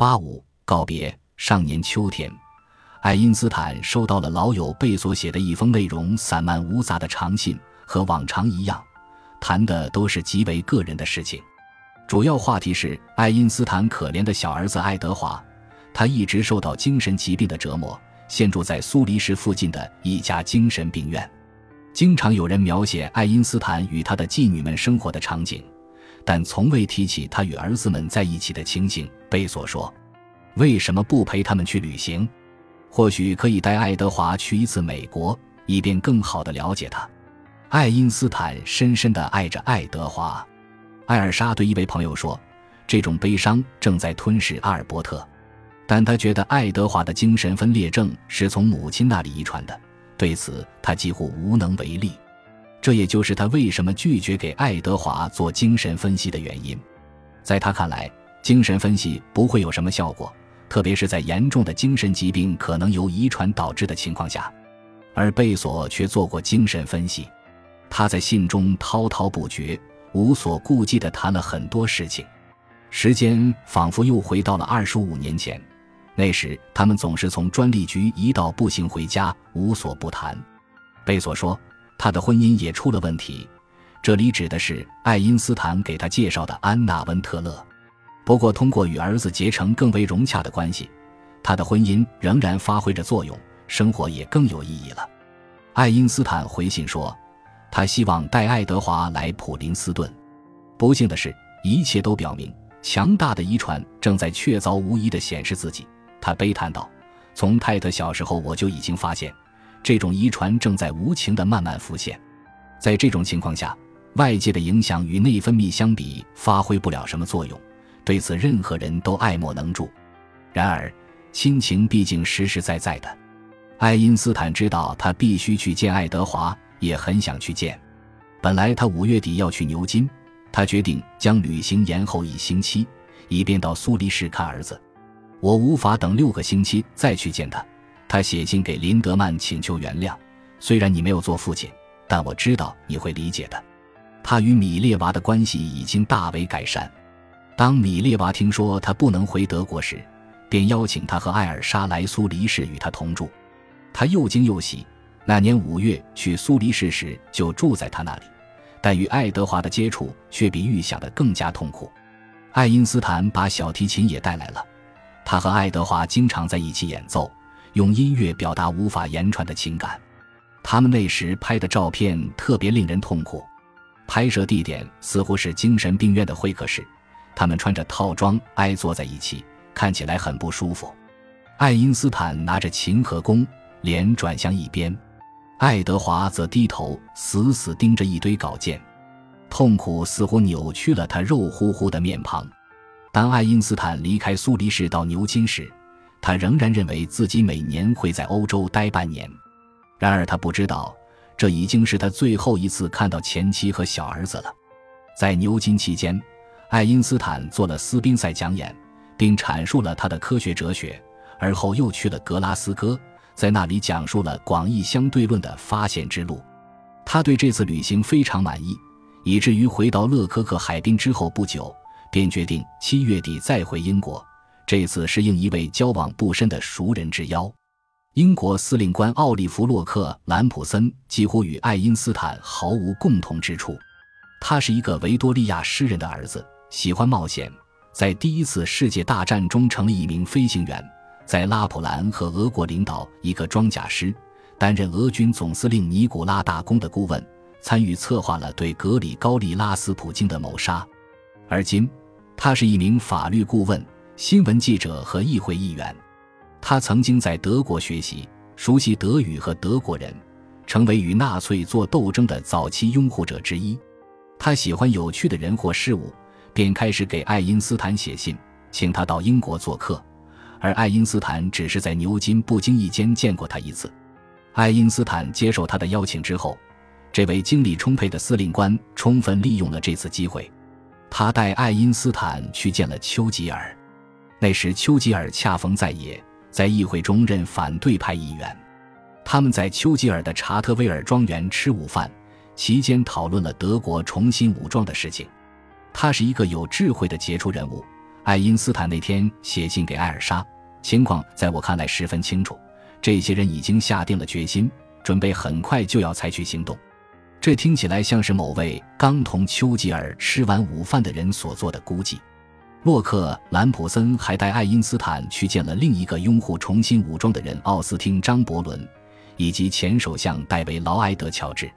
八五告别。上年秋天，爱因斯坦收到了老友贝索写的一封内容散漫无杂的长信，和往常一样，谈的都是极为个人的事情。主要话题是爱因斯坦可怜的小儿子爱德华，他一直受到精神疾病的折磨，现住在苏黎世附近的一家精神病院。经常有人描写爱因斯坦与他的妓女们生活的场景，但从未提起他与儿子们在一起的情形。贝索说。为什么不陪他们去旅行？或许可以带爱德华去一次美国，以便更好的了解他。爱因斯坦深深的爱着爱德华。艾尔莎对一位朋友说：“这种悲伤正在吞噬阿尔伯特，但他觉得爱德华的精神分裂症是从母亲那里遗传的，对此他几乎无能为力。这也就是他为什么拒绝给爱德华做精神分析的原因。在他看来，精神分析不会有什么效果。”特别是在严重的精神疾病可能由遗传导致的情况下，而贝索却做过精神分析。他在信中滔滔不绝、无所顾忌地谈了很多事情。时间仿佛又回到了二十五年前，那时他们总是从专利局一道步行回家，无所不谈。贝索说，他的婚姻也出了问题，这里指的是爱因斯坦给他介绍的安娜·温特勒。不过，通过与儿子结成更为融洽的关系，他的婚姻仍然发挥着作用，生活也更有意义了。爱因斯坦回信说，他希望带爱德华来普林斯顿。不幸的是，一切都表明，强大的遗传正在确凿无疑地显示自己。他悲叹道：“从泰特小时候，我就已经发现，这种遗传正在无情地慢慢浮现。在这种情况下，外界的影响与内分泌相比，发挥不了什么作用。”对此，任何人都爱莫能助。然而，亲情毕竟实实在在的。爱因斯坦知道他必须去见爱德华，也很想去见。本来他五月底要去牛津，他决定将旅行延后一星期，以便到苏黎世看儿子。我无法等六个星期再去见他。他写信给林德曼请求原谅，虽然你没有做父亲，但我知道你会理解的。他与米列娃的关系已经大为改善。当米列娃听说他不能回德国时，便邀请他和艾尔莎来苏黎世与他同住。他又惊又喜。那年五月去苏黎世时就住在他那里，但与爱德华的接触却比预想的更加痛苦。爱因斯坦把小提琴也带来了，他和爱德华经常在一起演奏，用音乐表达无法言传的情感。他们那时拍的照片特别令人痛苦，拍摄地点似乎是精神病院的会客室。他们穿着套装挨坐在一起，看起来很不舒服。爱因斯坦拿着琴和弓，脸转向一边；爱德华则低头死死盯着一堆稿件，痛苦似乎扭曲了他肉乎乎的面庞。当爱因斯坦离开苏黎世到牛津时，他仍然认为自己每年会在欧洲待半年。然而他不知道，这已经是他最后一次看到前妻和小儿子了。在牛津期间。爱因斯坦做了斯宾塞讲演，并阐述了他的科学哲学，而后又去了格拉斯哥，在那里讲述了广义相对论的发现之路。他对这次旅行非常满意，以至于回到勒科克海滨之后不久，便决定七月底再回英国。这次是应一位交往不深的熟人之邀。英国司令官奥利弗·洛克兰普森几乎与爱因斯坦毫无共同之处，他是一个维多利亚诗人的儿子。喜欢冒险，在第一次世界大战中成了一名飞行员，在拉普兰和俄国领导一个装甲师，担任俄军总司令尼古拉大公的顾问，参与策划了对格里高利拉斯普京的谋杀。而今，他是一名法律顾问、新闻记者和议会议员。他曾经在德国学习，熟悉德语和德国人，成为与纳粹做斗争的早期拥护者之一。他喜欢有趣的人或事物。便开始给爱因斯坦写信，请他到英国做客，而爱因斯坦只是在牛津不经意间见过他一次。爱因斯坦接受他的邀请之后，这位精力充沛的司令官充分利用了这次机会，他带爱因斯坦去见了丘吉尔。那时丘吉尔恰逢在野，在议会中任反对派议员。他们在丘吉尔的查特威尔庄园吃午饭，期间讨论了德国重新武装的事情。他是一个有智慧的杰出人物，爱因斯坦那天写信给艾尔莎，情况在我看来十分清楚。这些人已经下定了决心，准备很快就要采取行动。这听起来像是某位刚同丘吉尔吃完午饭的人所做的估计。洛克兰普森还带爱因斯坦去见了另一个拥护重新武装的人奥斯汀·张伯伦，以及前首相戴维·劳埃德·乔治。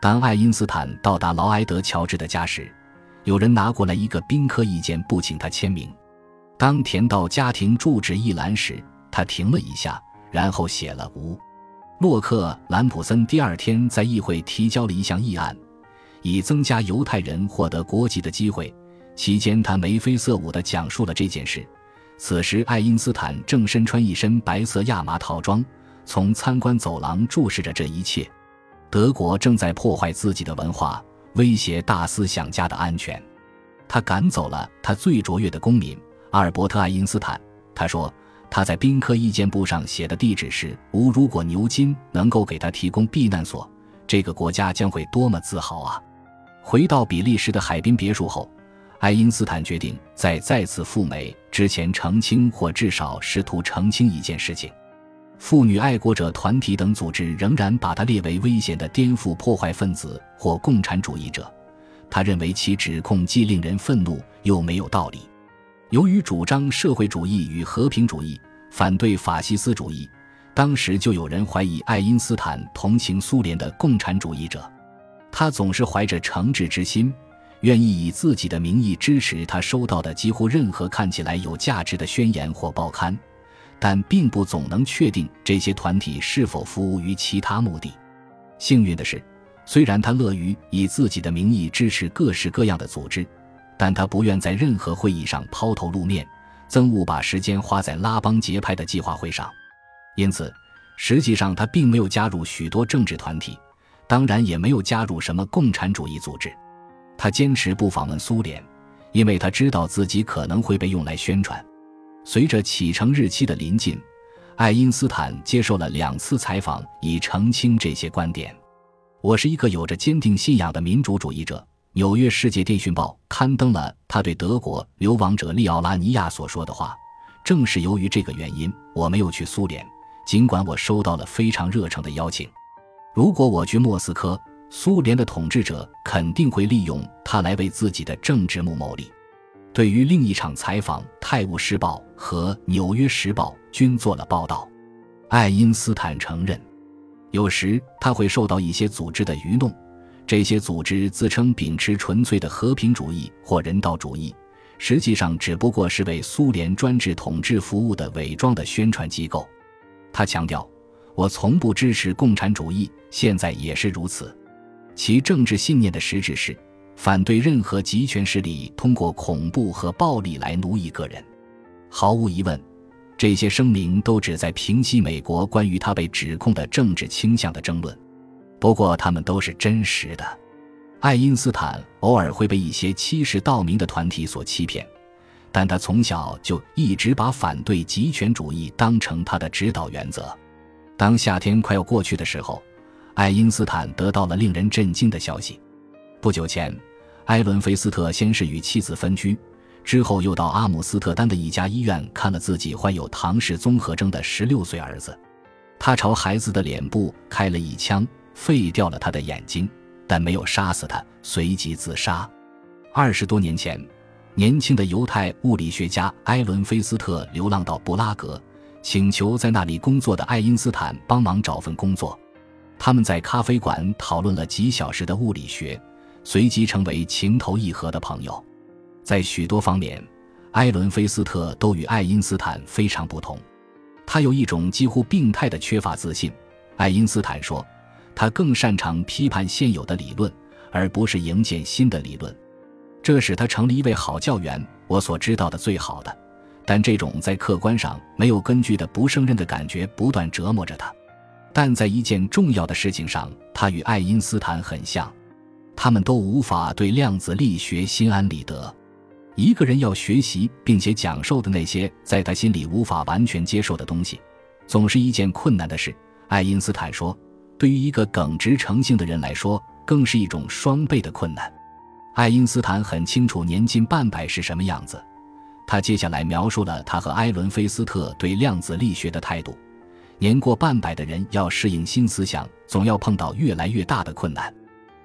当爱因斯坦到达劳埃德·乔治的家时，有人拿过来一个宾客意见簿，请他签名。当填到家庭住址一栏时，他停了一下，然后写了“无”。洛克兰普森第二天在议会提交了一项议案，以增加犹太人获得国籍的机会。期间，他眉飞色舞地讲述了这件事。此时，爱因斯坦正身穿一身白色亚麻套装，从参观走廊注视着这一切。德国正在破坏自己的文化，威胁大思想家的安全。他赶走了他最卓越的公民阿尔伯特·爱因斯坦。他说。他在宾客意见簿上写的地址是：无如果牛津能够给他提供避难所，这个国家将会多么自豪啊！回到比利时的海滨别墅后，爱因斯坦决定在再次赴美之前澄清，或至少试图澄清一件事情：妇女爱国者团体等组织仍然把他列为危险的颠覆破坏分子或共产主义者。他认为其指控既令人愤怒又没有道理。由于主张社会主义与和平主义，反对法西斯主义，当时就有人怀疑爱因斯坦同情苏联的共产主义者。他总是怀着诚挚之心，愿意以自己的名义支持他收到的几乎任何看起来有价值的宣言或报刊，但并不总能确定这些团体是否服务于其他目的。幸运的是，虽然他乐于以自己的名义支持各式各样的组织。但他不愿在任何会议上抛头露面，憎恶把时间花在拉帮结派的计划会上，因此，实际上他并没有加入许多政治团体，当然也没有加入什么共产主义组织。他坚持不访问苏联，因为他知道自己可能会被用来宣传。随着启程日期的临近，爱因斯坦接受了两次采访，以澄清这些观点。我是一个有着坚定信仰的民主主义者。《纽约世界电讯报》刊登了他对德国流亡者利奥拉尼亚所说的话。正是由于这个原因，我没有去苏联，尽管我收到了非常热诚的邀请。如果我去莫斯科，苏联的统治者肯定会利用他来为自己的政治目谋利。对于另一场采访，《泰晤士报》和《纽约时报》均做了报道。爱因斯坦承认，有时他会受到一些组织的愚弄。这些组织自称秉持纯粹的和平主义或人道主义，实际上只不过是为苏联专制统治服务的伪装的宣传机构。他强调：“我从不支持共产主义，现在也是如此。其政治信念的实质是反对任何集权势力通过恐怖和暴力来奴役个人。”毫无疑问，这些声明都旨在平息美国关于他被指控的政治倾向的争论。不过，他们都是真实的。爱因斯坦偶尔会被一些欺世盗名的团体所欺骗，但他从小就一直把反对极权主义当成他的指导原则。当夏天快要过去的时候，爱因斯坦得到了令人震惊的消息。不久前，埃伦·菲斯特先是与妻子分居，之后又到阿姆斯特丹的一家医院看了自己患有唐氏综合征的十六岁儿子。他朝孩子的脸部开了一枪。废掉了他的眼睛，但没有杀死他，随即自杀。二十多年前，年轻的犹太物理学家埃伦·菲斯特流浪到布拉格，请求在那里工作的爱因斯坦帮忙找份工作。他们在咖啡馆讨论了几小时的物理学，随即成为情投意合的朋友。在许多方面，埃伦·菲斯特都与爱因斯坦非常不同。他有一种几乎病态的缺乏自信。爱因斯坦说。他更擅长批判现有的理论，而不是营建新的理论，这使他成了一位好教员。我所知道的最好的，但这种在客观上没有根据的不胜任的感觉不断折磨着他。但在一件重要的事情上，他与爱因斯坦很像，他们都无法对量子力学心安理得。一个人要学习并且讲授的那些在他心里无法完全接受的东西，总是一件困难的事。爱因斯坦说。对于一个耿直诚信的人来说，更是一种双倍的困难。爱因斯坦很清楚年近半百是什么样子，他接下来描述了他和埃伦·菲斯特对量子力学的态度。年过半百的人要适应新思想，总要碰到越来越大的困难。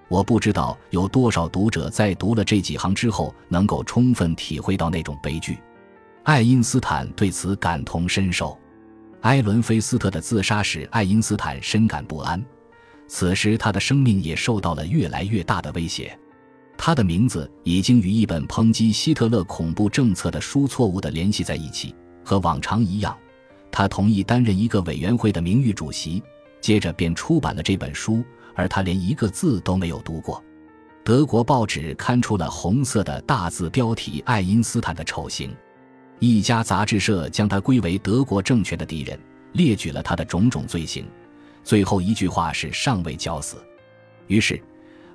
我不知道有多少读者在读了这几行之后，能够充分体会到那种悲剧。爱因斯坦对此感同身受。埃伦·菲斯特的自杀使爱因斯坦深感不安，此时他的生命也受到了越来越大的威胁。他的名字已经与一本抨击希特勒恐怖政策的书错误地联系在一起。和往常一样，他同意担任一个委员会的名誉主席，接着便出版了这本书。而他连一个字都没有读过。德国报纸刊出了红色的大字标题：“爱因斯坦的丑行。”一家杂志社将他归为德国政权的敌人，列举了他的种种罪行。最后一句话是“尚未绞死”。于是，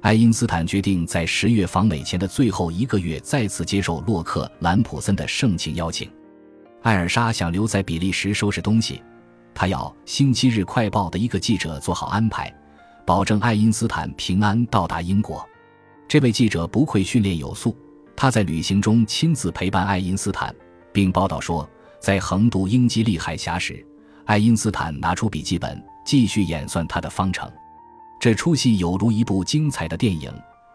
爱因斯坦决定在十月访美前的最后一个月再次接受洛克·兰普森的盛情邀请。艾尔莎想留在比利时收拾东西，她要《星期日快报》的一个记者做好安排。保证爱因斯坦平安到达英国。这位记者不愧训练有素，他在旅行中亲自陪伴爱因斯坦，并报道说，在横渡英吉利海峡时，爱因斯坦拿出笔记本继续演算他的方程。这出戏有如一部精彩的电影，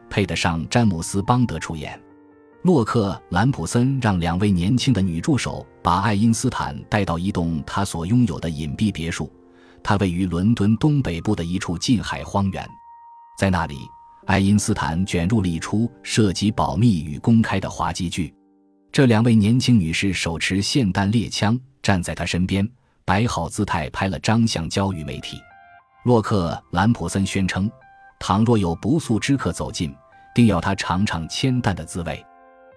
配得上詹姆斯·邦德出演。洛克·兰普森让两位年轻的女助手把爱因斯坦带到一栋他所拥有的隐蔽别墅。它位于伦敦东北部的一处近海荒原，在那里，爱因斯坦卷入了一出涉及保密与公开的滑稽剧。这两位年轻女士手持霰弹猎枪，站在他身边，摆好姿态拍了张相交予媒体。洛克·兰普森宣称，倘若有不速之客走近，定要他尝尝铅弹的滋味。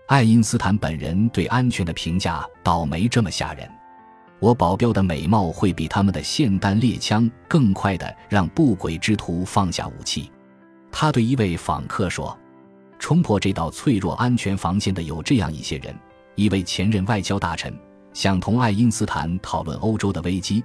爱因斯坦本人对安全的评价倒没这么吓人。我保镖的美貌会比他们的霰弹猎枪更快地让不轨之徒放下武器。他对一位访客说：“冲破这道脆弱安全防线的有这样一些人：一位前任外交大臣想同爱因斯坦讨论欧洲的危机；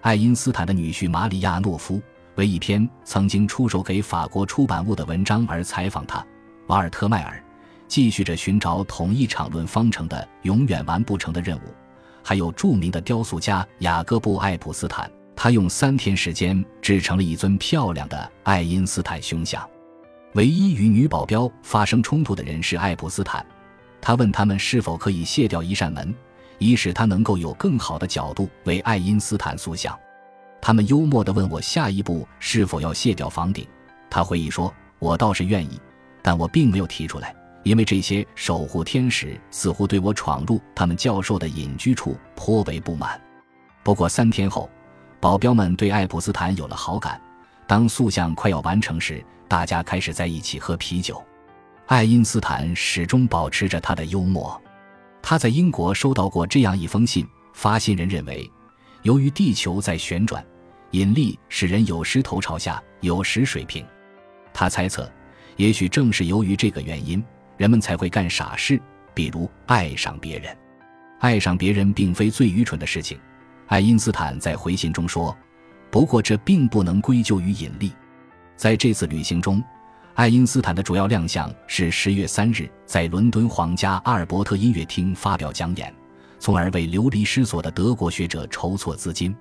爱因斯坦的女婿马里亚诺夫为一篇曾经出售给法国出版物的文章而采访他；瓦尔特迈尔继续着寻找统一场论方程的永远完不成的任务。”还有著名的雕塑家雅各布·爱普斯坦，他用三天时间制成了一尊漂亮的爱因斯坦胸像。唯一与女保镖发生冲突的人是爱普斯坦，他问他们是否可以卸掉一扇门，以使他能够有更好的角度为爱因斯坦塑像。他们幽默地问我下一步是否要卸掉房顶。他回忆说：“我倒是愿意，但我并没有提出来。”因为这些守护天使似乎对我闯入他们教授的隐居处颇为不满。不过三天后，保镖们对爱普斯坦有了好感。当塑像快要完成时，大家开始在一起喝啤酒。爱因斯坦始终保持着他的幽默。他在英国收到过这样一封信，发信人认为，由于地球在旋转，引力使人有时头朝下，有时水平。他猜测，也许正是由于这个原因。人们才会干傻事，比如爱上别人。爱上别人并非最愚蠢的事情，爱因斯坦在回信中说。不过这并不能归咎于引力。在这次旅行中，爱因斯坦的主要亮相是十月三日在伦敦皇家阿尔伯特音乐厅发表讲演，从而为流离失所的德国学者筹措资金。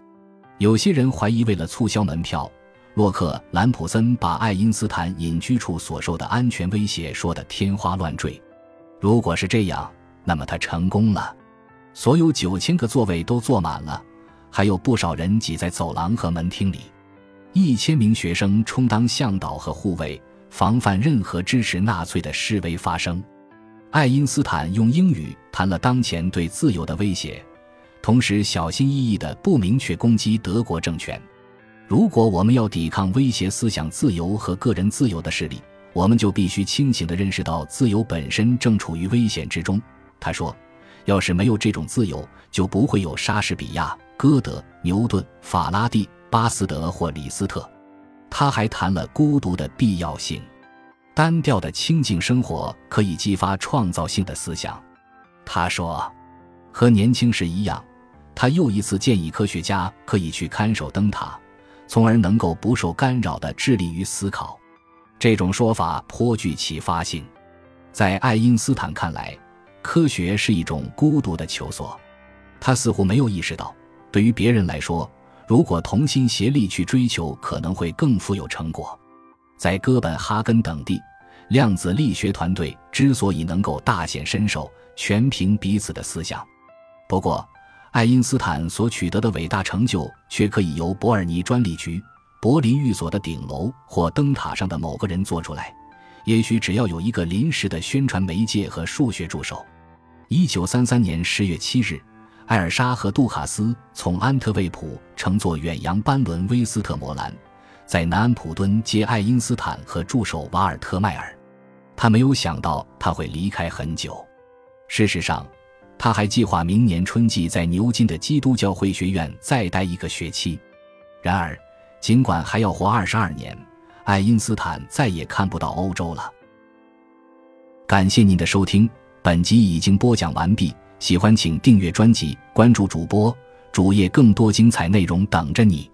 有些人怀疑，为了促销门票。洛克·兰普森把爱因斯坦隐居处所受的安全威胁说得天花乱坠。如果是这样，那么他成功了。所有九千个座位都坐满了，还有不少人挤在走廊和门厅里。一千名学生充当向导和护卫，防范任何支持纳粹的示威发生。爱因斯坦用英语谈了当前对自由的威胁，同时小心翼翼地不明确攻击德国政权。如果我们要抵抗威胁思想自由和个人自由的势力，我们就必须清醒地认识到自由本身正处于危险之中。他说：“要是没有这种自由，就不会有莎士比亚、歌德、牛顿、法拉第、巴斯德或李斯特。”他还谈了孤独的必要性，单调的清静生活可以激发创造性的思想。他说：“和年轻时一样，他又一次建议科学家可以去看守灯塔。”从而能够不受干扰地致力于思考，这种说法颇具启发性。在爱因斯坦看来，科学是一种孤独的求索。他似乎没有意识到，对于别人来说，如果同心协力去追求，可能会更富有成果。在哥本哈根等地，量子力学团队之所以能够大显身手，全凭彼此的思想。不过，爱因斯坦所取得的伟大成就，却可以由伯尔尼专利局、柏林寓所的顶楼或灯塔上的某个人做出来。也许只要有一个临时的宣传媒介和数学助手。一九三三年十月七日，艾尔莎和杜卡斯从安特卫普乘坐远洋班轮威斯特摩兰。在南安普敦接爱因斯坦和助手瓦尔特迈尔，他没有想到他会离开很久。事实上，他还计划明年春季在牛津的基督教会学院再待一个学期。然而，尽管还要活二十二年，爱因斯坦再也看不到欧洲了。感谢您的收听，本集已经播讲完毕。喜欢请订阅专辑，关注主播主页，更多精彩内容等着你。